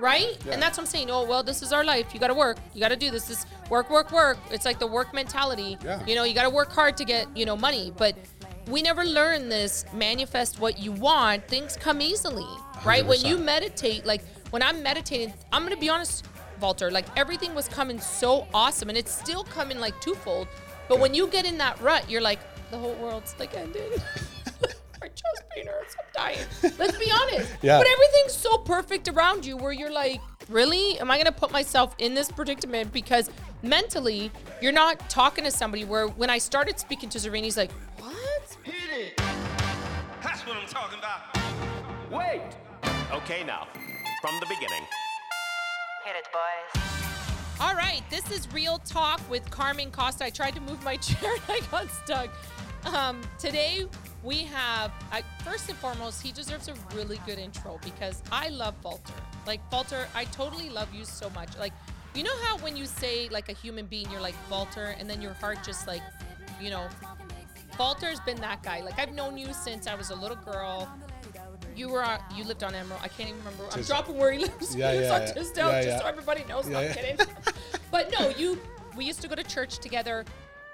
right? And that's what I'm saying. Oh, well, this is our life. You got to work. You got to do this. This work, work, work. It's like the work mentality. Yeah. You know, you got to work hard to get, you know, money. But we never learn this manifest what you want. Things come easily, right? When you meditate, like when I'm meditating, I'm going to be honest, Valter, like everything was coming so awesome and it's still coming like twofold. But when you get in that rut, you're like, the whole world's like ended. My chest pain hurts. I'm dying. Let's be honest. Yeah. But everything's so perfect around you where you're like, really? Am I going to put myself in this predicament? Because mentally, you're not talking to somebody where when I started speaking to Zareen, he's like, what? Hit it. That's what I'm talking about. Wait! Okay, now, from the beginning. Hit it, boys. All right, this is Real Talk with Carmen Costa. I tried to move my chair and I got stuck. Um, today we have, I, first and foremost, he deserves a really good intro because I love Valter. Like, Valter, I totally love you so much. Like, you know how when you say like a human being, you're like Valter, and then your heart just like, you know, Valter's been that guy. Like, I've known you since I was a little girl. You were on, you lived on Emerald. I can't even remember. I'm Tisdale. dropping where he lives. Yeah, he lives yeah, on yeah. Tisdale, Yeah, just yeah. so everybody knows. Yeah, I'm kidding. but no, you. We used to go to church together.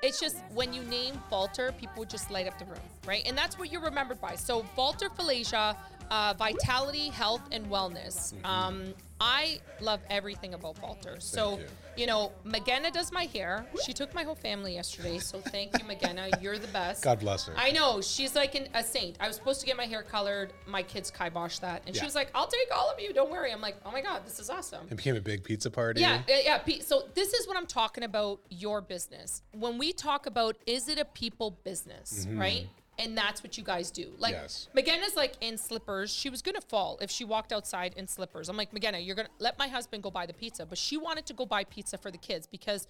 It's just when you name Valter, people would just light up the room, right? And that's what you're remembered by. So Valter Feleja, uh, vitality, health, and wellness. Mm-hmm. Um, I love everything about Valter. So you. you know, McGenna does my hair. She took my whole family yesterday. So thank you, McGenna. You're the best. God bless her. I know she's like an, a saint. I was supposed to get my hair colored. My kids kiboshed that, and she was like, "I'll take all of you. Don't worry." I'm like, "Oh my god, this is awesome." It became a big pizza party. Yeah, yeah, yeah. So this is what I'm talking about. Your business. When we talk about, is it a people business, mm-hmm. right? And that's what you guys do. Like Yes. McGenna's like in slippers. She was gonna fall if she walked outside in slippers. I'm like, McGenna, you're gonna let my husband go buy the pizza, but she wanted to go buy pizza for the kids because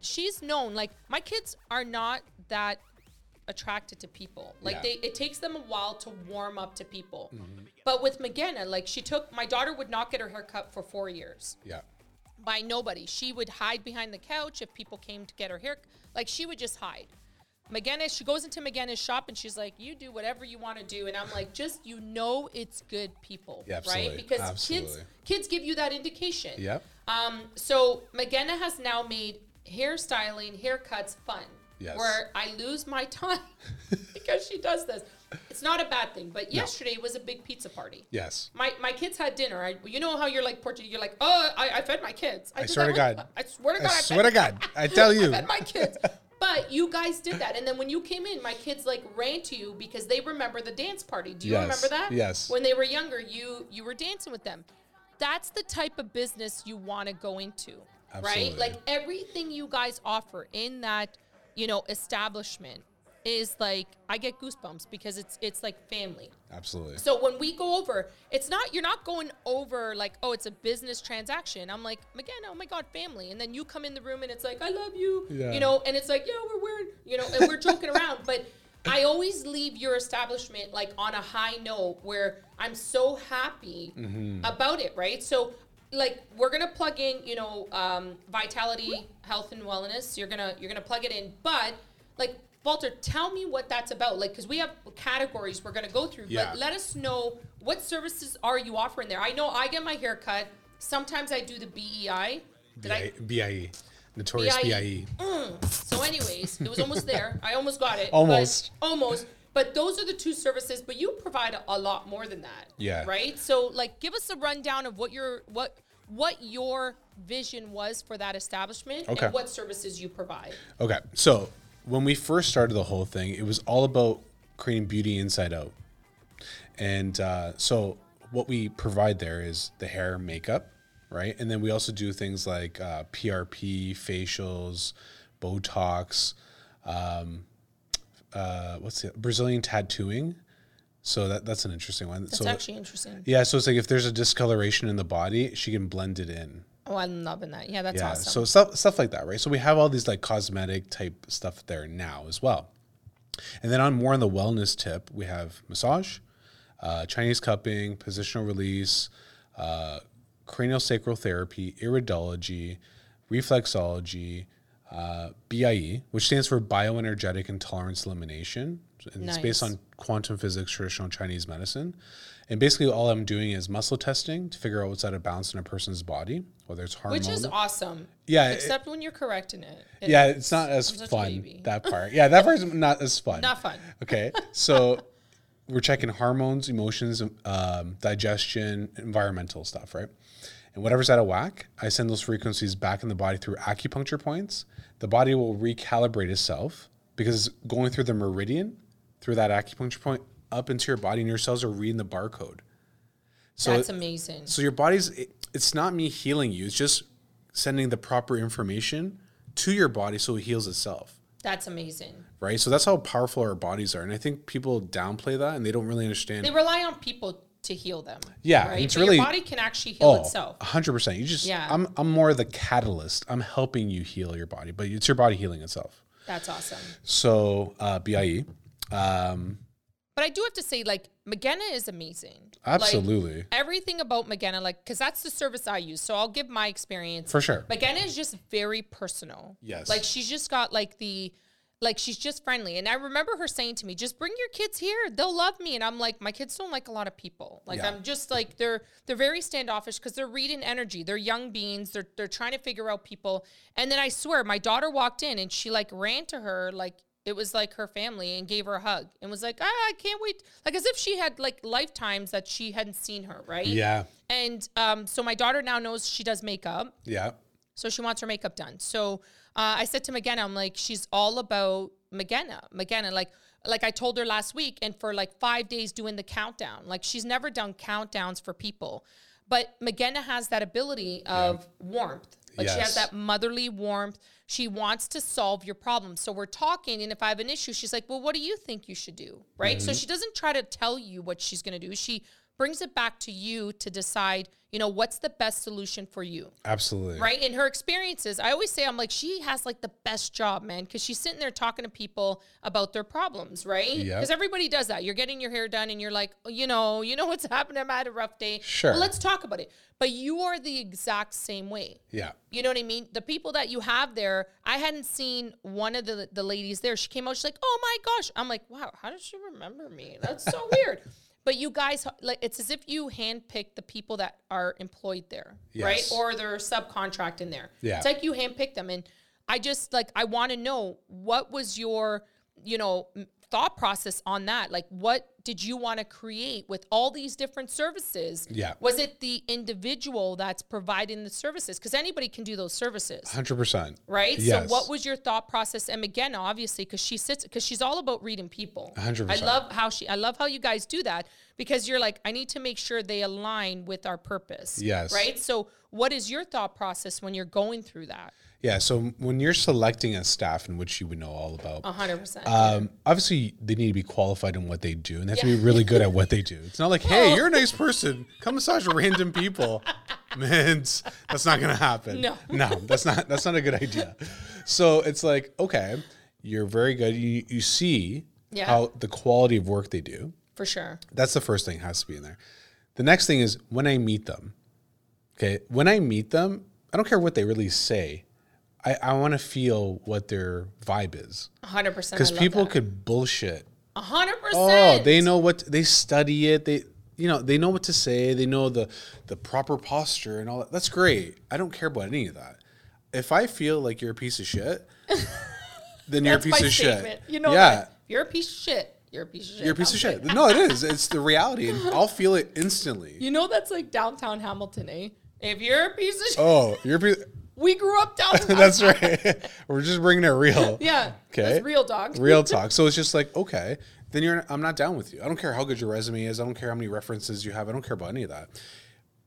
she's known. Like my kids are not that attracted to people. Like Yeah. they it takes them a while to warm up to people. But with McGenna, like she took my daughter would not get her hair cut for four years Yeah. by nobody. She would hide behind the couch if people came to get her hair. Like she would just hide. McGinnis, she goes into McGinnis' shop and she's like, "You do whatever you want to do," and I'm like, "Just you know, it's good people, Yeah, right? Because kids Absolutely. kids give you that indication. Yep. Um. So McGenna has now made hairstyling, haircuts fun. Yes. Where I lose my time because she does this. It's not a bad thing, but yesterday was a big pizza party. Yes. My, my kids had dinner. I, you know how you're like Portuguese. You're like, oh, I, I fed my kids. I did swear to God. I swear to God. I swear to God. I tell you. I fed my kids. But you guys did that, and then when you came in, my kids like ran to you because they remember the dance party. Do you Yes, remember that? yes. When they were younger, you you were dancing with them. That's the type of business you want to go into, right? Like everything you guys offer in that, you know, establishment is like I get goosebumps because it's it's like family. Absolutely. So when we go over, it's not you're not going over like, oh, it's a business transaction. I'm like, again, oh my god, family. And then you come in the room and it's like, I love you. Yeah. You know, and it's like, yeah, we're wearing, you know, and we're joking around. But I always leave your establishment like on a high note where I'm so happy Mm-hmm. about it, right? So like we're gonna plug in, you know, um, vitality, health and wellness. You're gonna you're gonna plug it in, but like Valter, tell me what that's about. Like, because we have categories we're gonna go through, Yeah. but let us know what services are you offering there. I know I get my hair cut. Sometimes I do the BEI. Did I? BIE. Notorious BIE. BIE. Mm. So, anyways, it was almost there. I almost got it. but- Almost. almost. But those are the two services. But you provide a, a lot more than that. Yeah. Right. So, like, give us a rundown of what your what what your vision was for that establishment Okay. and what services you provide. Okay. So when we first started the whole thing, it was all about creating beauty inside out. And uh, so what we provide there is the hair makeup, right? And then we also do things like uh, PRP, facials, Botox, um, uh, what's the Brazilian tattooing. So that that's an interesting one. That's so actually interesting. yeah, so it's like if there's a discoloration in the body, she can blend it in. Oh, I'm loving that. Yeah, that's Yeah, awesome. so stuff stuff like that, right? So we have all these like cosmetic type stuff there now as well. And then on more on the wellness tip, we have massage, uh, Chinese cupping, positional release, uh, cranial sacral therapy, iridology, reflexology, uh, BIE, which stands for Bioenergetic Intolerance Elimination. And it's based on quantum physics, traditional Chinese medicine. And basically, all I'm doing is muscle testing to figure out what's out of balance in a person's body, whether it's hormonal. Which is awesome. Yeah, it- Except when you're correcting it. It yeah, it's not as fun that part. Yeah, that part's not as fun. Not fun. Okay, so we're checking hormones, emotions, um, digestion, environmental stuff, right? And whatever's out of whack, I send those frequencies back in the body through acupuncture points. The body will recalibrate itself because going through the meridian through that acupuncture point up into your body, and your cells are reading the barcode. So That's amazing. so your body's it, it's not me healing you, it's just sending the proper information to your body so it heals itself. That's amazing. Right? So that's how powerful our bodies are. And I think people downplay that and they don't really understand. They rely on people to heal them. Yeah, Right? it's but really- your body can actually heal oh, itself. 100%. You just Yeah. I'm I'm more the catalyst. I'm helping you heal your body, but it's your body healing itself. That's awesome. So, uh BIE um But I do have to say, like, McGenna is amazing. Like, Absolutely. everything about McGenna, like, because that's the service I use. So I'll give my experience. For sure. McGenna is just very personal. Yes. Like, she's just got, like, the, like, she's just friendly. And I remember her saying to me, just bring your kids here. They'll love me. And I'm like, my kids don't like a lot of people. Like, Yeah. I'm just like, they're, they're very standoffish because they're reading energy. They're young beings. They're, they're trying to figure out people. And then I swear, my daughter walked in and she, like, ran to her, like, it was like her family and gave her a hug and was like, ah, I can't wait. Like as if she had like lifetimes that she hadn't seen her, right? Yeah. And um, so my daughter now knows she does makeup. Yeah. So she wants her makeup done. So uh, I said to McGenna, I'm like, she's all about McGenna. McGenna, like, like I told her last week, and for like five days doing the countdown. Like she's never done countdowns for people, but McGenna has that ability of warmth. Like she has that motherly warmth. She wants to solve your problem. So we're talking, and if I have an issue, she's like, "Well, what do you think you should do?" Right? So mm-hmm. she doesn't try to tell you what she's going to do. She brings it back to you to decide, you know, what's the best solution for you Absolutely. right? In her experiences, I always say, I'm like, she has like the best job, man, because she's sitting there talking to people about their problems, right? Yep. Because everybody does that. You're getting your hair done, and you're like, oh, you know, you know what's happening. I had a rough day. Sure. Well, let's talk about it. But you are the exact same way. Yeah. You know what I mean? The people that you have there, I hadn't seen one of the the ladies there. She came out, she's like, "Oh my gosh!" I'm like, "Wow, how does she remember me? That's so weird." But you guys, like, it's as if you handpick the people that are employed there, right? Or they're subcontracting there. Yeah. It's like you handpick them, and I just like I want to know what was your, you know, thought process on that. Like, what did you want to create with all these different services? Yeah. Was it the individual that's providing the services? Because anybody can do those services, 100%. right? Yes. So, what was your thought process? And again, obviously, because she sits, because she's all about reading people. 100%. I love how she, I love how you guys do that because you're like, I need to make sure they align with our purpose. Yes. Right. So, what is your thought process when you're going through that? Yeah. So when you're selecting a staff in which you would know all about, A hundred percent. Um, obviously, they need to be qualified in what they do, and they have to be really good at what they do. It's not like, hey, you're a nice person, come massage random people. Man, that's not gonna happen. No. no, that's not that's not a good idea. So it's like, okay, you're very good. You you see Yeah. how the quality of work they do. For sure. That's the first thing has to be in there. The next thing is when I meet them. Okay, when I meet them, I don't care what they really say. I, I want to feel what their vibe is hundred percent. because people could bullshit A hundred Oh, percent. They know what they study it. They you know, they know what to say. They know the the proper posture and all that. That's great. I don't care about any of that. If I feel like you're a piece of shit, then you're a piece of statement. shit. You know yeah, that. You're a piece of shit. You're a piece of shit. you're a piece of shit. No, it is. It's the reality, and I'll feel it instantly. You know that's like downtown Hamilton, eh? If you're a piece of shit, Oh, you're a piece. We grew up downtown. That's right. We're just bringing it real. yeah. Okay. That's real dog. Real talk. So it's just like, okay, then you're I'm not down with you. I don't care how good your resume is. I don't care how many references you have. I don't care about any of that.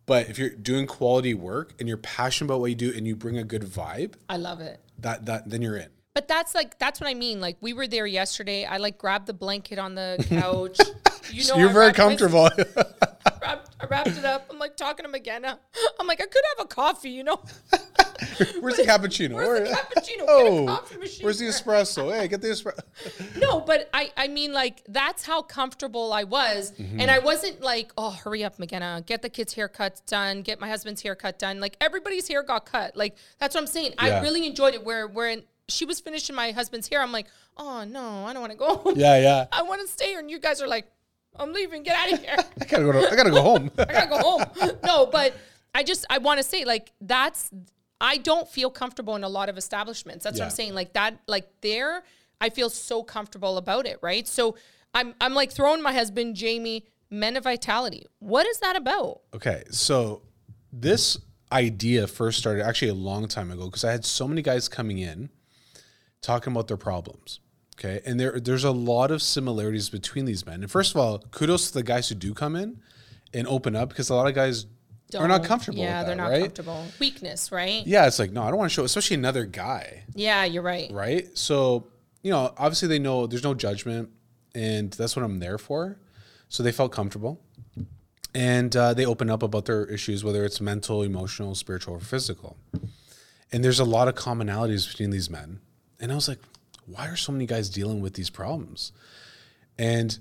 But if you're doing quality work and you're passionate about what you do and you bring a good vibe, I love it. that that then you're in. But that's like that's what I mean. Like we were there yesterday. I like grabbed the blanket on the couch. You know, you're I very wrapped my- comfortable. wrapped, I wrapped it up. I'm like talking to McGenna. I'm like, I could have a coffee, you know. Where's the cappuccino? Where's the cappuccino? Oh, where's the espresso? Hey, get the espresso. No, but I, I mean, like, that's how comfortable I was. Mm-hmm. And I wasn't like, oh, hurry up, McKenna, get the kids' haircuts done, get my husband's haircut done. Like, everybody's hair got cut. Like, that's what I'm saying. I really enjoyed it where, where she was finishing my husband's hair. I'm like, oh, no, I don't want to go. Yeah, yeah. I want to stay here. And you guys are like, I'm leaving. Get out of here. I gotta go. To, I gotta go home. I gotta go home. No, but I just I want to say like that's I don't feel comfortable in a lot of establishments. That's what I'm saying. Like that, like there, I feel so comfortable about it, right? So I'm I'm like throwing my husband Jamie Men of Vitality. What is that about? Okay, so this idea first started actually a long time ago because I had so many guys coming in talking about their problems. Okay, and there there's a lot of similarities between these men. And first of all, kudos to the guys who do come in and open up because a lot of guys are not Don't- comfortable. Yeah, they're not right? comfortable. Weakness, right? Yeah, it's like no, I don't want to show, especially another guy, Yeah, you're right. right? So you know, obviously they know there's no judgment, and that's what I'm there for. So they felt comfortable, and uh, they open up about their issues, whether it's mental, emotional, spiritual, or physical. And there's a lot of commonalities between these men. And I was like, why are so many guys dealing with these problems? And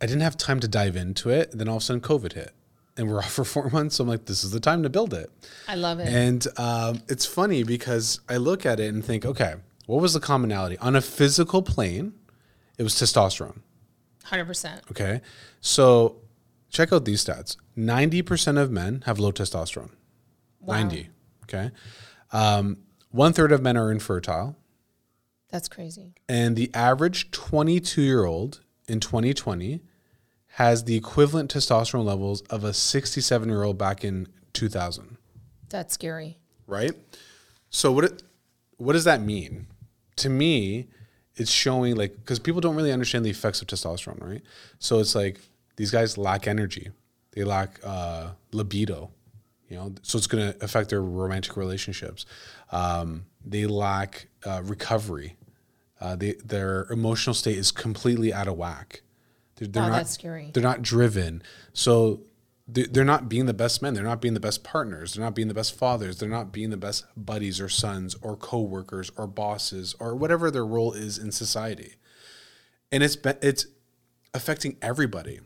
I didn't have time to dive into it. Then all of a sudden, COVID hit, and we're off for four months. So I'm like, this is the time to build it. I love it. And um, it's funny because I look at it and think, okay, what was the commonality? On a physical plane, it was testosterone. Hundred percent. Okay. So check out these stats 90% of men have low testosterone. Wow. 90. Okay. Um, one third of men are infertile. That's crazy. And the average 22 year old in 2020 has the equivalent testosterone levels of a 67 year old back in 2000. That's scary. right? So what it, what does that mean? To me, it's showing like because people don't really understand the effects of testosterone, right? So it's like these guys lack energy, they lack uh, libido, you know. So it's going to affect their romantic relationships. Um, they lack uh, recovery. Uh, they, their emotional state is completely out of whack. They're, they're Wow, not, that's scary. They're not driven. So they- they're not being the best men. They're not being the best partners. They're not being the best fathers. They're not being the best buddies or sons or coworkers or bosses or whatever their role is in society. And it's it's affecting everybody.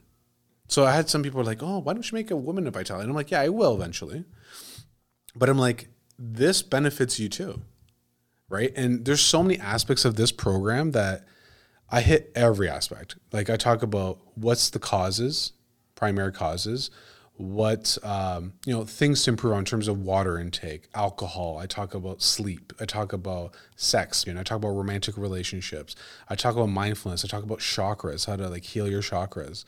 So I had some people like, "Oh, why don't you make a woman a vitality?" And I'm like, "Yeah, I will eventually." But I'm like, this benefits you too, right? And there's so many aspects of this program that I hit every aspect. Like I talk about what's the causes, primary causes, what um, you know things to improve on in terms of water intake, alcohol. I talk about sleep. I talk about sex. You know, I talk about romantic relationships. I talk about mindfulness. I talk about chakras, how to like heal your chakras.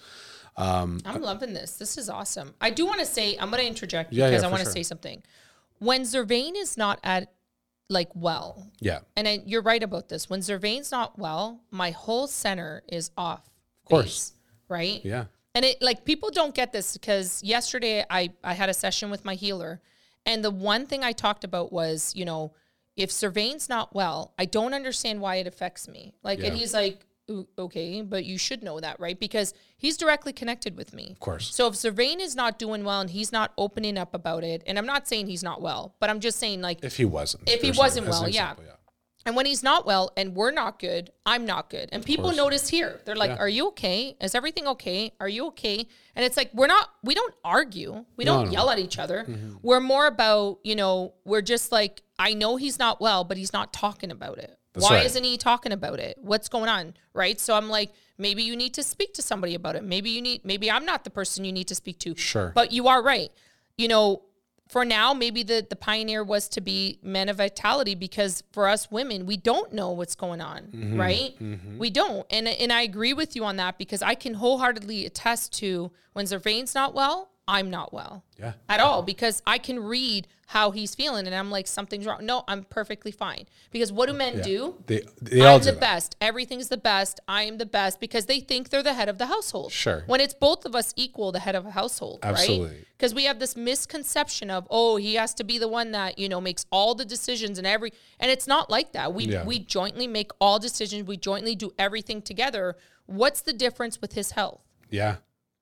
I'm loving this. This is awesome. I do want to say, I'm going to interject Yeah, because yeah, I want to sure. say something. When Zervain is not at like well, Yeah, and I, you're right about this. When Zervain's not well, my whole center is off. Of course. right? yeah, And it like people don't get this because yesterday I I had a session with my healer, and the one thing I talked about was you know if Servain's not well, I don't understand why it affects me. Like, and he's like, "Ooh, okay, but you should know that, right? Because he's directly connected with me. Of course. So if Servain is not doing well and he's not opening up about it, and I'm not saying he's not well, but I'm just saying like if he wasn't, If he wasn't as an well, yeah. And when he's not well and we're not good, I'm not good. And people course. notice here. They're like, Yeah. Are you okay? Is everything okay? Are you okay? And it's like, we're not, we don't argue. We No, don't no. yell at each other. Mm-hmm. We're more about, you know, we're just like, I know he's not well, but he's not talking about it. That's Why right. isn't he talking about it? What's going on? Right. So I'm like, maybe you need to speak to somebody about it. Maybe you need, maybe I'm not the person you need to speak to. Sure. But you are right. You know, for now, maybe the the pioneer was to be men of vitality because for us women, we don't know what's going on, Mm-hmm. right? We don't, and and I agree with you on that because I can wholeheartedly attest to when Zervain's not well, I'm not well Yeah. at all because I can read how he's feeling and I'm like something's wrong. No, I'm perfectly fine because what do men do? They they all I'm do the that. best. Everything's the best. I am the best because they think they're the head of the household. Sure. When it's both of us equal, the head of a household, right? Absolutely. Because we have this misconception of, oh, he has to be the one that you know makes all the decisions and every, and it's not like that. We Yeah. we jointly make all decisions. We jointly do everything together. What's the difference with his health? Yeah.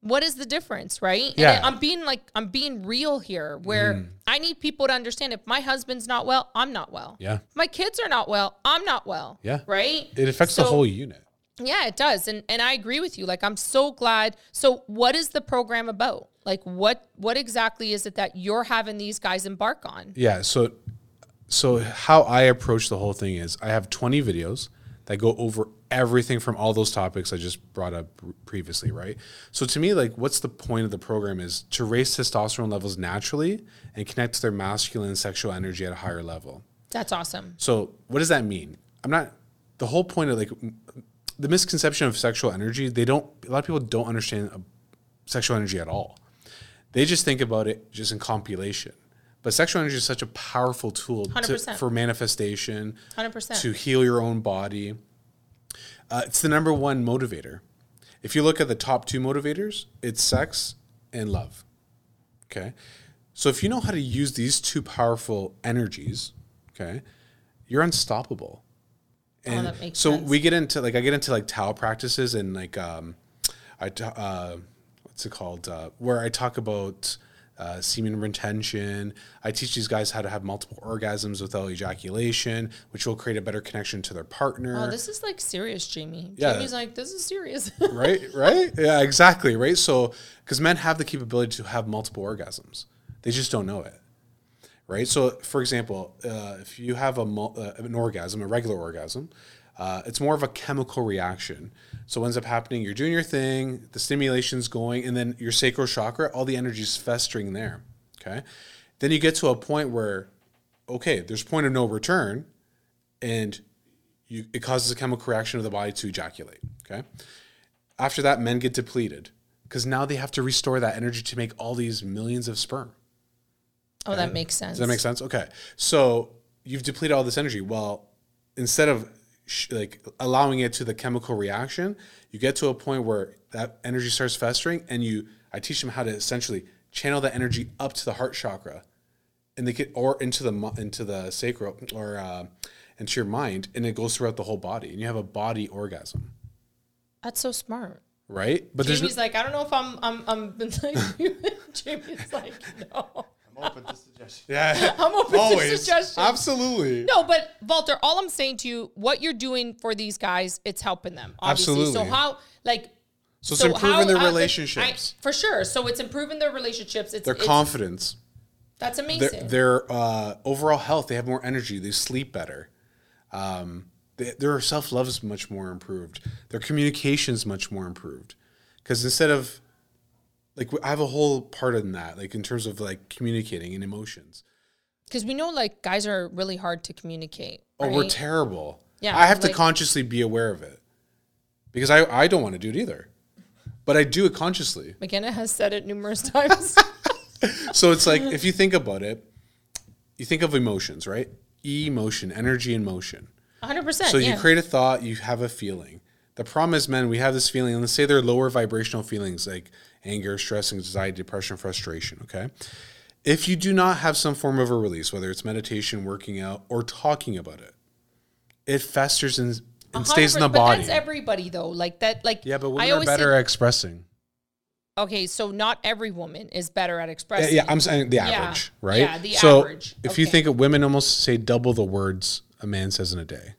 What is the difference, right? And Yeah. I'm being like I'm being real here where Mm. I need people to understand if my husband's not well, I'm not well. Yeah. If my kids are not well, I'm not well. Yeah. Right? It affects the whole unit. Yeah, it does. And and I agree with you. Like I'm so glad. So what is the program about? Like what what exactly is it that you're having these guys embark on? Yeah. So, so how I approach the whole thing is I have 20 videos that go over everything from all those topics I just brought up previously, right? So to me, like, what's the point of the program is to raise testosterone levels naturally and connect to their masculine and sexual energy at a higher level. That's awesome. So what does that mean? I'm not the whole point of like the misconception of sexual energy. They don't. A lot of people don't understand uh, sexual energy at all. They just think about it just in compilation. But sexual energy is such a powerful tool to, for manifestation, 100%. to heal your own body. Uh, it's the number one motivator. If you look at the top two motivators, it's sex and love. Okay. So if you know how to use these two powerful energies, okay, you're unstoppable. And Oh, that makes so sense. we get into like I get into like Tao practices and like um I uh what's it called? Uh, where I talk about uh, semen retention. I teach these guys how to have multiple orgasms without ejaculation, which will create a better connection to their partner. Oh, this is like serious, Jamie. Yeah. Jamie's like, this is serious. right right yeah exactly right so because men have the capability to have multiple orgasms they just don't know it right so for example uh, if you have a mul- uh, an orgasm a regular orgasm uh, it's more of a chemical reaction so what ends up happening you're doing your thing the stimulation's going and then your sacral chakra all the energy's festering there okay then you get to a point where okay there's point of no return and you, it causes a chemical reaction of the body to ejaculate okay after that, men get depleted because now they have to restore that energy to make all these millions of sperm. oh, that makes sense. Does that make sense? Okay. So you've depleted all this energy. Well, instead of sh- like allowing it to the chemical reaction, you get to a point where that energy starts festering, and you. I teach them how to essentially channel that energy up to the heart chakra, and they get or into the into the sacral or uh, into your mind, and it goes throughout the whole body, and you have a body orgasm, That's so smart. right? But there's Jamie's like, I don't know if I'm, I'm, I'm. Like, Jamie's like, no. Yeah, I'm open to suggestions. absolutely. No, but Valter, all I'm saying to you, what you're doing for these guys, it's helping them. Obviously. So how, like, So it's improving how- their uh, relationships. I- for sure. So it's improving their relationships. It's their it's- confidence, That's their, amazing. their uh, overall health. They have more energy. They sleep better. Um, they, their self love is much more improved. Their communication is much more improved. Because instead of like I have a whole part in that, like in terms of like communicating and emotions. Because we know like guys are really hard to communicate. Oh, we're terrible. Yeah, I have to consciously be aware of it because I I don't want to do it either, but I do it consciously. McKenna has said it numerous times. So it's like if you think about it, you think of emotions, right? Emotion, energy and motion. 100%. So yeah. you create a thought, you have a feeling. The problem is, men, we have this feeling, and let's say they're lower vibrational feelings like anger, stress, anxiety, depression, frustration. Okay. If you do not have some form of a release, whether it's meditation, working out, or talking about it, it festers and, and stays in the body. But that's everybody though. Like that. Like yeah, but I are better say- at expressing. okay, so not every woman is better at expressing. yeah, I'm saying the Yeah. average, right? Yeah, the so average. if you think of women almost say double the words a man says in a day,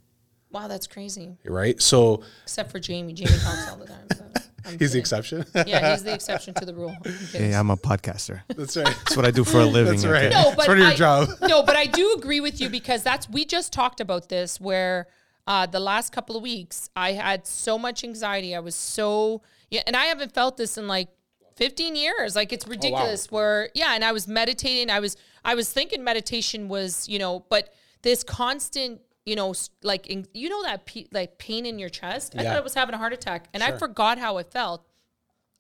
Wow, that's crazy. right? So Except for Jamie. Jamie talks all the time. So I'm he's the exception. Yeah, he's the exception to the rule. I'm kidding. Hey, I'm a podcaster. That's right. That's what I do for a living. That's right. okay? No, but part your I, job. no, but I do agree with you because that's we just talked about this where uh, the last couple of weeks I had so much anxiety. I was so yeah, and I haven't felt this in like 15 years. Like it's ridiculous. Where yeah, and I was meditating. I was I was thinking meditation was you know, but this constant you know like in, you know that pe- like pain in your chest. I Yeah. thought I was having a heart attack, and I forgot how it felt.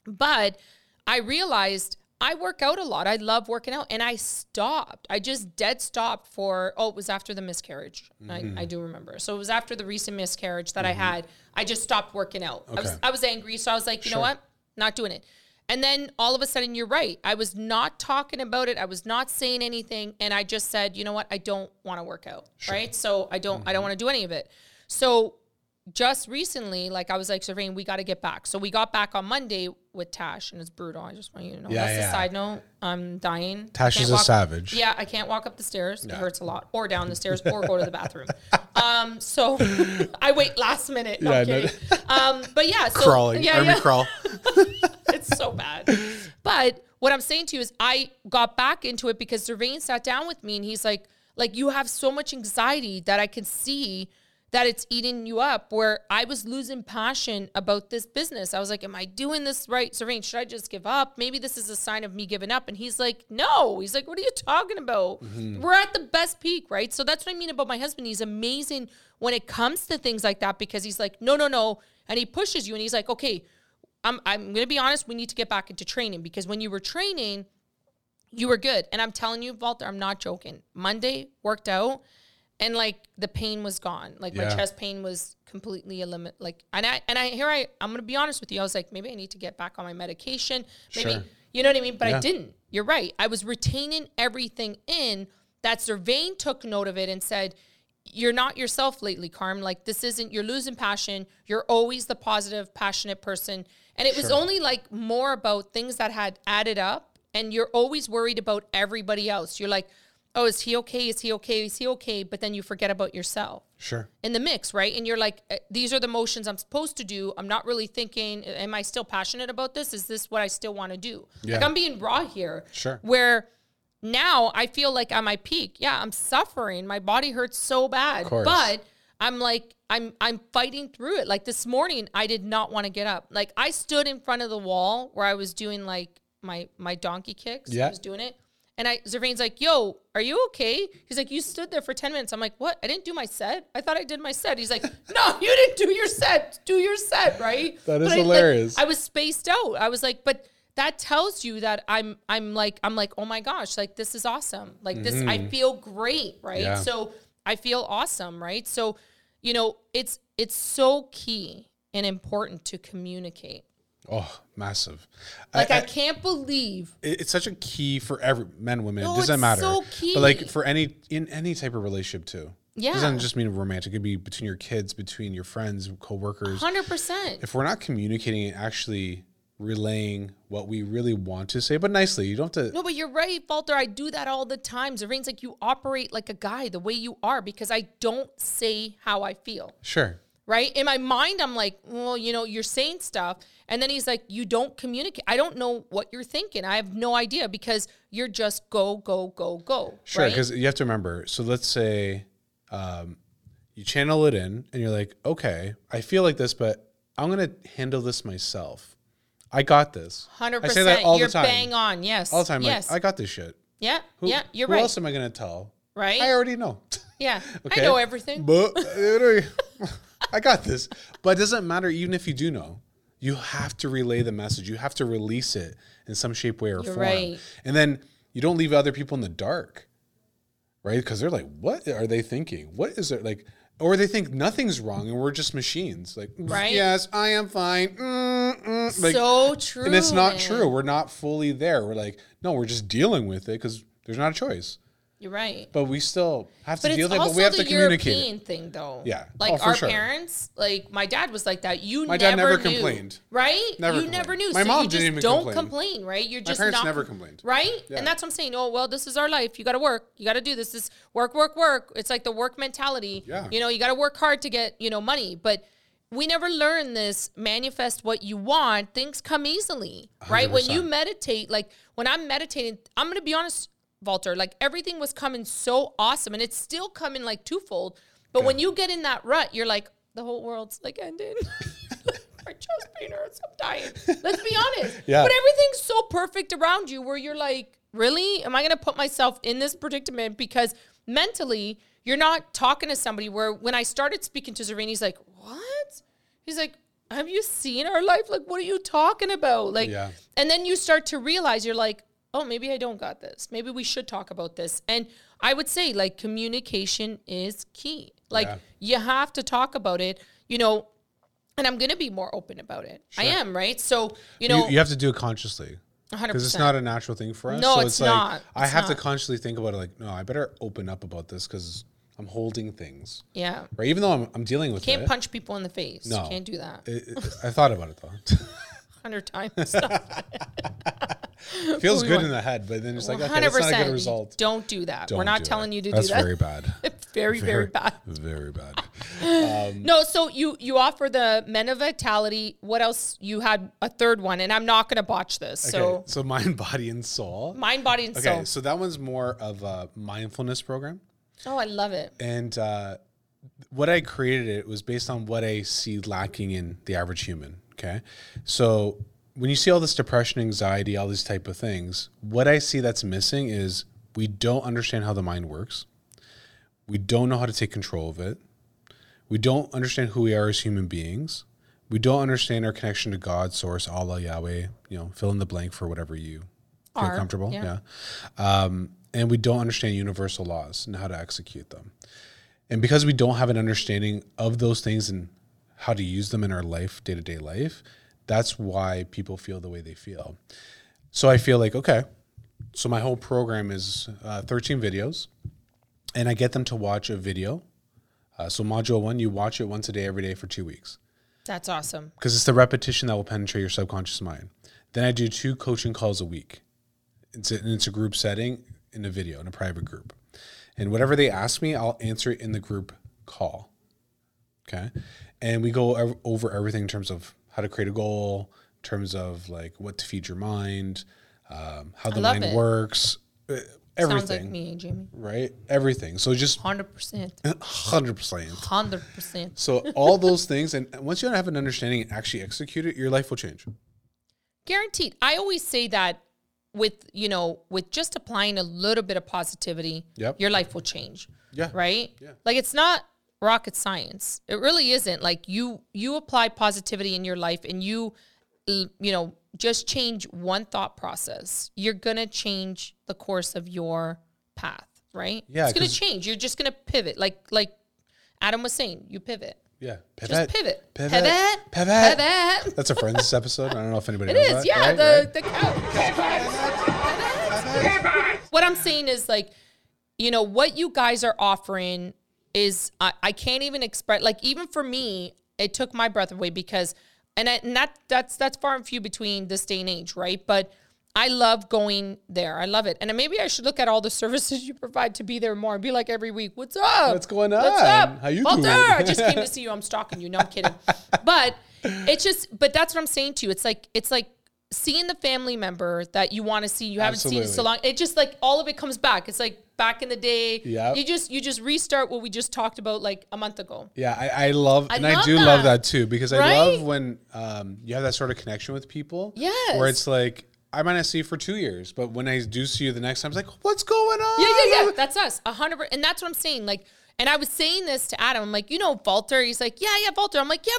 But I realized I work out a lot. I love working out. And I stopped. I just dead stopped for, oh, it was after the miscarriage. I, I mm-hmm. do remember. So it was after the recent miscarriage that I mm-hmm. had. I just stopped working out. I, was, I was angry. So I was like, you know what? Not doing it. And then all of a sudden, you're right. I was not talking about it. I was not saying anything. And I just said, you know what? I don't want to work out. Right. So I don't, I don't mm-hmm. want to do any of it. So just recently, like I was like, Serene, we got to get back. So we got back on Monday with Tash, and it's brutal. I just want you to know. Yeah, That's yeah. a side note. I'm dying. Tash is a walk- savage. Yeah, I can't walk up the stairs. It hurts a lot, or down the stairs, or go to the bathroom. Um, so I wait last minute. No, Yeah, I'm no- Um, but yeah, so, Crawling, Yeah, army yeah crawl. it's so bad. But what I'm saying to you is I got back into it because Servain sat down with me and he's like, like you have so much anxiety that I can see that it's eating you up where I was losing passion about this business. I was like, am I doing this right? Serene? should I just give up? Maybe this is a sign of me giving up. And he's like, no. He's like, what are you talking about? Mm-hmm. We're at the best peak, right? So that's what I mean about my husband. He's amazing when it comes to things like that because he's like, no, no, no. And he pushes you and he's like, okay, I'm I'm gonna be honest, we need to get back into training because when you were training, you were good. And I'm telling you, Valter, I'm not joking. Monday worked out and like the pain was gone. Like my chest pain was completely eliminated. Like and I and I here I I'm gonna be honest with you. I was like, maybe I need to get back on my medication. Maybe Sure. you know what I mean? But I didn't. You're right. I was retaining everything in that Servain took note of it and said, you're not yourself lately, Carm. Like this isn't you're losing passion. You're always the positive, passionate person. And it was only like more about things that had added up and you're always worried about everybody else. You're like, "Oh, is he okay? Is he okay? Is he okay?" But then you forget about yourself Sure. in the mix, right? And you're like, "Uh, these are the motions I'm supposed to do. I'm not really thinking, am I still passionate about this? Is this what I still want to do? Like Yeah. I'm being raw here. Sure. Where now I feel like at my peak. Yeah, I'm suffering. My body hurts so bad. course. But I'm like, I'm I'm fighting through it. Like this morning, I did not want to get up. Like I stood in front of the wall where I was doing like my my donkey kicks. Yeah. I was doing it. And I Zervain's like, yo, are you okay? He's like, you stood there for 10 minutes. I'm like, what? I didn't do my set. I thought I did my set. He's like, no, you didn't do your set. Do your set, right? That is But I, like, hilarious. I was spaced out. I was like, but that tells you that I'm I'm like I'm like, oh my gosh, like this is awesome. Like this, I mm-hmm. feel great, right? Yeah. So I feel awesome, right? So, you know, it's it's so key and important to communicate. Oh, massive. Like I, can't believe it- it's such a key for every men, women. No, it doesn't it's matter. so But like for any in any type of relationship too. Yeah. It doesn't just mean romantic. It could be between your kids, between your friends, coworkers. hundred percent. If we're not communicating and actually relaying what we really want to say, but nicely, you don't have to. No, but you're right, Valter. I do that all the time. Zervain's like you operate like a guy the way you are because I don't say how I feel. Sure. Right? In my mind, I'm like, well, you know, you're saying stuff. And then he's like, you don't communicate. I don't know what you're thinking. I have no idea because you're just go, go, go, go. Sure, right? because you have to remember. So let's say um, you channel it in, and you're like, okay, I feel like this, but I'm gonna handle this myself. I got this. hundred I say that percent. all You're the time. bang on. Yes. All the time. Yes. Like, I got this shit. yeah. Who, yeah. You're who right. else am I gonna tell? right. I already know. yeah. Okay. I know everything. But I got this. But it doesn't matter even if you do know. You have to relay the message. You have to release it in some shape, way, or You're form. right. And then you don't leave other people in the dark, right? Because they're like, "What are they thinking? What is it like?" Or they think nothing's wrong and we're just machines. Like, Right. Yes, I am fine. Mm, mm. Like, so true. and it's not man. true. We're not fully there. We're like, no, we're just dealing with it because there's not a choice. You're right. But we still have to But deal with it. But we have to communicate. it. European thing, though. Yeah. Oh, like Oh, our sure. parents, like my dad was like that. You My never dad never knew, complained. right? Never you never knew. My so mom you just didn't even don't complain. complain, right? You're just parents not never complained. right? Yeah. And that's what I'm saying. Oh well, this is our life. You got to work. You got to do this. This work, work, work. It's like the work mentality. Yeah. You know, you got to work hard to get you know money, but. We never learn this manifest what you want. Things come easily, right? When you meditate, like when I'm meditating, I'm going to be honest, Valter, like everything was coming so awesome and it's still coming like twofold. But when you get in that rut, you're like, the whole world's like ending. My chest pain hurts. I'm dying. Let's be honest. Yeah. But everything's so perfect around you where you're like, really? Am I going to put myself in this predicament? Because mentally, you're not talking to somebody where when I started speaking to Zareen, he's like, what? He's like, have you seen our life? Like, what are you talking about? Like, Yeah. and then you start to realize you're like, oh, maybe I don't got this. Maybe we should talk about this. And I would say, like, communication is key. Like, Yeah. you have to talk about it, you know, and I'm going to be more open about it. I am, right? So, you know, you, you have to do it consciously because it's not a natural thing for us. No, so it's it's, like not. I It's have to consciously think about it. Like, no, I better open up about this because I'm holding things. Yeah. Right. Even though I'm, I'm dealing with you Can't it. punch people in the face. No. You can't do that. it- it- I thought about it though. Hundred times. Feels good want- in the head, but then it's like, okay, Hundred that's not a good percent. result. Don't do that. We're Don't do telling it. you to That's do that. very bad. very, very bad. Very bad. No, so you you offer the Men of Vitality. What else? You had a third one, and I'm not going to botch this. Okay, So so mind, body, and soul. mind, body, and Okay, soul. Okay, so that one's more of a mindfulness program. Oh, I love it. And uh, what I created it was based on what I see lacking in the average human. Okay. So when you see all this depression, anxiety, all these type of things, what I see that's missing is we don't understand how the mind works. We don't know how to take control of it. We don't understand who we are as human beings. We don't understand our connection to God, Source, Allah, Yahweh. You know, fill in the blank for whatever you feel Are, comfortable. yeah. Yeah. Um, and we don't understand universal laws and how to execute them. And because we don't have an understanding of those things and how to use them in our life, day to day life, that's why people feel the way they feel. So I feel like, okay, so my whole program is uh, 13 videos, and I get them to watch a video. Uh, so, module one, you watch it once a day, every day for two weeks That's awesome. because it's the repetition that will penetrate your subconscious mind. Then I do two coaching calls a week. It's a, and it's a group setting in a video in a private group, and whatever they ask me, I'll answer it in the group call. Okay, and we go over everything in terms of how to create a goal, in terms of like what to feed your mind, um, how the mind it. works, uh, everything. Sounds like me, Jamie. Right, everything. So just Hundred percent. hundred percent. Hundred percent. So all those things, and once you have an understanding and actually execute it, your life will change. Guaranteed. I always say that with you know with just applying a little bit of positivity, Yep. your life will change. Yeah. Right. Yeah. Like it's not rocket science. It really isn't. Like you you apply positivity in your life and you you know just change one thought process. You're gonna change the course of your path. Right. Yeah, It's gonna 'cause- change. You're just gonna pivot. Like like Adam was saying, you pivot. Yeah, Just pivot. pivot, Pivot. pivot. Pivot. That's a Friends episode. I don't know if anybody It knows is, that. yeah. right? the Right? the couch. What I'm saying is like, you know, what you guys are offering is I, I can't even express. Like even for me, it took my breath away because, and, I, and that that's that's far and few between this day and age, right? But I love going there. I love it, and maybe I should look at all the services you provide to be there more and be like every week. What's up? What's going What's on? up? How you Valter, doing?" I just came to see you. I'm stalking you. No, I'm kidding. But it's just, but that's what I'm saying to you. It's like, it's like seeing the family member that you want to see. You haven't seen in so long. It just like all of it comes back. It's like back in the day. yeah You just, you just restart what we just talked about like a month ago. Yeah, I, I love, I and I love do love that. that too because I love when um, you have that sort of connection with people. yeah where it's like I might not see you for two years, but when I do see you the next time, it's like, what's going on? Yeah, yeah, yeah. That's us. A hundred. per- And that's what I'm saying. Like, and I was saying this to Adam. I'm like, you know, Valter. He's like, yeah, yeah, Valter. I'm like, yeah,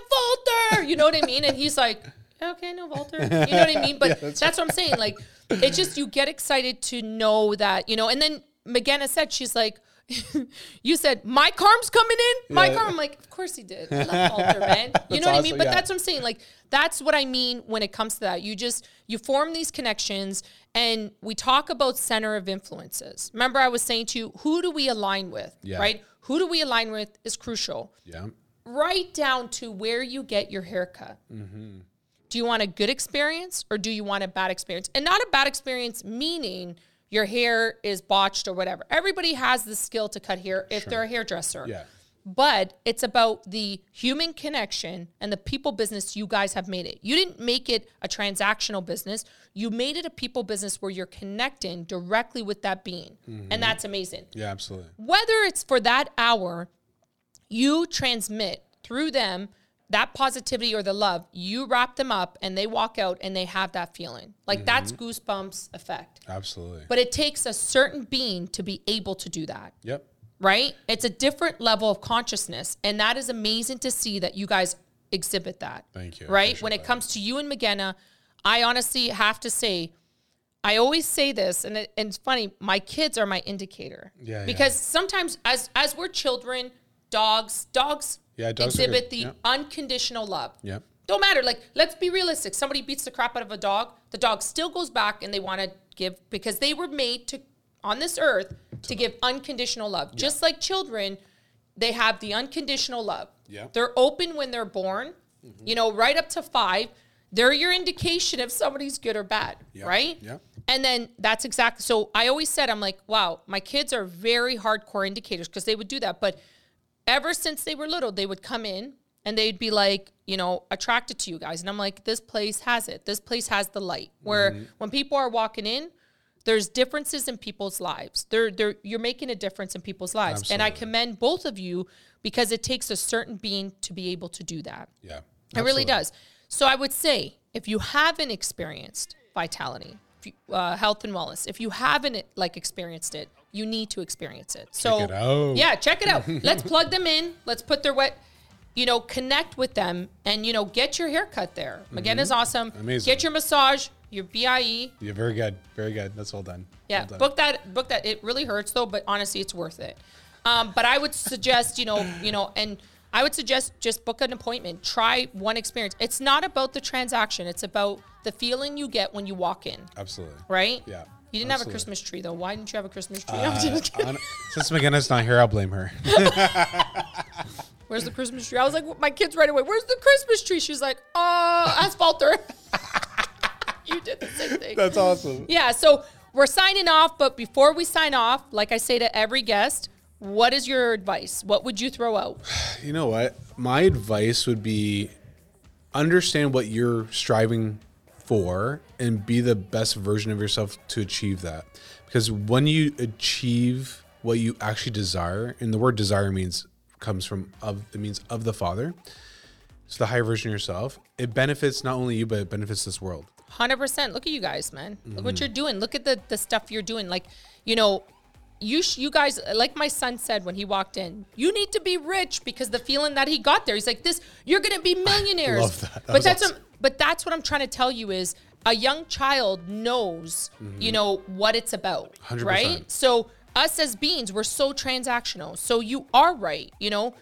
Valter. You know what I mean? And he's like, "Yeah, okay, no, Valter. You know what I mean? But that's, what I'm saying. Like, it's just you get excited to know that you know. And then McGenna said, she's like. you said my carm's coming in. My Yeah. car. I'm like, of course he did. I love Valter, man. You know what I mean? But yeah. that's what I'm saying. Like that's what I mean when it comes to that. You just you form these connections and we talk about center of influences. Remember I was saying to you, who do we align with? Yeah. Right? Who do we align with is crucial. yeah, Right down to where you get your haircut. Mm-hmm. Do you want a good experience or do you want a bad experience? And not a bad experience meaning your hair is botched or whatever. Everybody has the skill to cut hair if they're a hairdresser yeah, but it's about the human connection and the people business you guys have made it. You didn't make it a transactional business. You made it a people business where you're connecting directly with that being. And mm-hmm. that's amazing. yeah, absolutely. Whether it's for that hour, you transmit through them that positivity or the love, you wrap them up and they walk out and they have that feeling. Like that's mm-hmm. goosebumps effect. Absolutely. But it takes a certain being to be able to do that yep. right? It's a different level of consciousness. And that is amazing to see that you guys exhibit that. Thank you. Right? When it that. comes to you and McGenna, I honestly have to say, I always say this, and, it, and it's funny, my kids are my indicator. Yeah, yeah. Because sometimes as as we're children, dogs, dogs, Yeah, are exhibit the Yep. unconditional love. Yeah. Don't matter. Like, let's be realistic. Somebody beats the crap out of a dog. The dog still goes back and they want to give because they were made to on this earth to give unconditional love. Just like children, they have the unconditional love. Yeah. They're open when they're born, you know, right up to five. They're your indication if somebody's good or bad, Yeah. right? Yeah. And then that's exactly so I always said, I'm like, wow, my kids are very hardcore indicators because they would do that. But ever since they were little, they would come in and they'd be like, you know, attracted to you guys. And I'm like, this place has it. This place has the light. Where Mm-hmm. when people are walking in, there's differences in people's lives. They're, they're, you're making a difference in people's lives. And I commend both of you because it takes a certain being to be able to do that. Yeah. It really does. So I would say if you haven't experienced vitality, you, uh, health and wellness, if you haven't like experienced it, you need to experience it. So it yeah, check it out. Let's plug them in. Let's put their wet, you know, connect with them and you know get your haircut there. Again, is awesome. Mm-hmm. Amazing. Get your massage, your BIE. Yeah, very good. Very good. That's well done. Yeah, Well done. book that. Book that. It really hurts though, but honestly, it's worth it. Um, but I would suggest, you know, you know, and I would suggest just book an appointment. Try one experience. It's not about the transaction. It's about the feeling you get when you walk in, Absolutely. right? Yeah, You didn't have a absolutely. Christmas tree though. Why didn't you have a Christmas tree? Uh, I'm just kidding. on- since McGinnis not here, I'll blame her. Where's the Christmas tree? I was like, my kids right away. Where's the Christmas tree? She's like, uh, ask Valter. you did the same thing. That's awesome. Yeah, so we're signing off, but before we sign off, like I say to every guest, what is your advice? What would you throw out? You know what? My advice would be understand what you're striving for and be the best version of yourself to achieve that. Because when you achieve what you actually desire, and the word desire means comes from of it means of the Father. So the higher version of yourself, it benefits not only you, but it benefits this world. Hundred percent. Look at you guys, man. Look Mm-hmm. what you're doing. Look at the the stuff you're doing. Like, you know, you sh- you guys, like my son said when he walked in, you need to be rich because the feeling that he got there, he's like, this, you're gonna be millionaires. love that. That but that's awesome. But that's what I'm trying to tell you is a young child knows, you know, what it's about, 100%. right? So us as beings, we're so transactional. So you are right, you know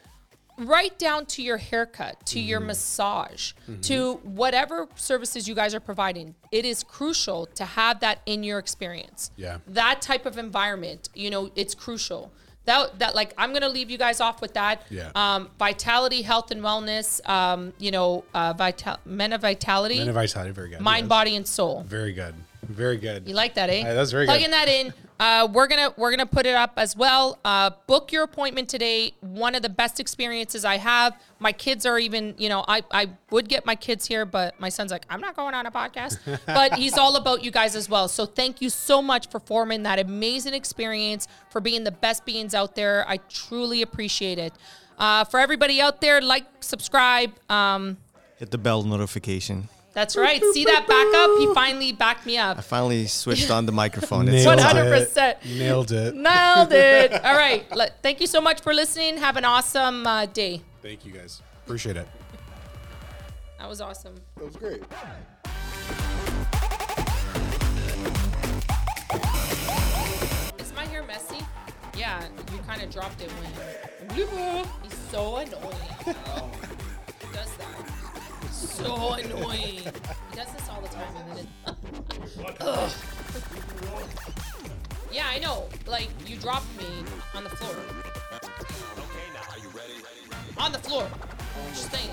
right down to your haircut, to your Mm-hmm. massage, to whatever services you guys are providing. It is crucial to have that in your experience. Yeah. That type of environment, you know, it's crucial. That that like I'm gonna leave you guys off with that. Yeah. Um, vitality, health and wellness. Um, you know, uh, vital men of vitality, And vitality, very good. mind, yes. body, and soul. Very good. Very good. You like that, eh? That's very good. Plugging good. that in. Uh, we're gonna we're gonna put it up as well. Uh, book your appointment today. One of the best experiences I have. My kids are even, you know, I I would get my kids here, but my son's like, I'm not going on a podcast. but he's all about you guys as well. So thank you so much for forming that amazing experience, for being the best beings out there. I truly appreciate it. Uh, for everybody out there, like, subscribe. Um, Hit the bell notification. That's right. See that back up? He finally backed me up. I finally switched on the microphone. It's Nailed hundred percent. it. Nailed it. Nailed it. All right. Let- Thank you so much for listening. Have an awesome uh, day. Thank you guys. Appreciate it. That was awesome. That was great. Is my hair messy? Yeah, you kind of dropped it when. He's so annoying. He does that. So annoying. He does this all the time, and then it. Ugh. Yeah, I know. Like you dropped me on the floor. Okay, now are you ready? On the floor. Just saying.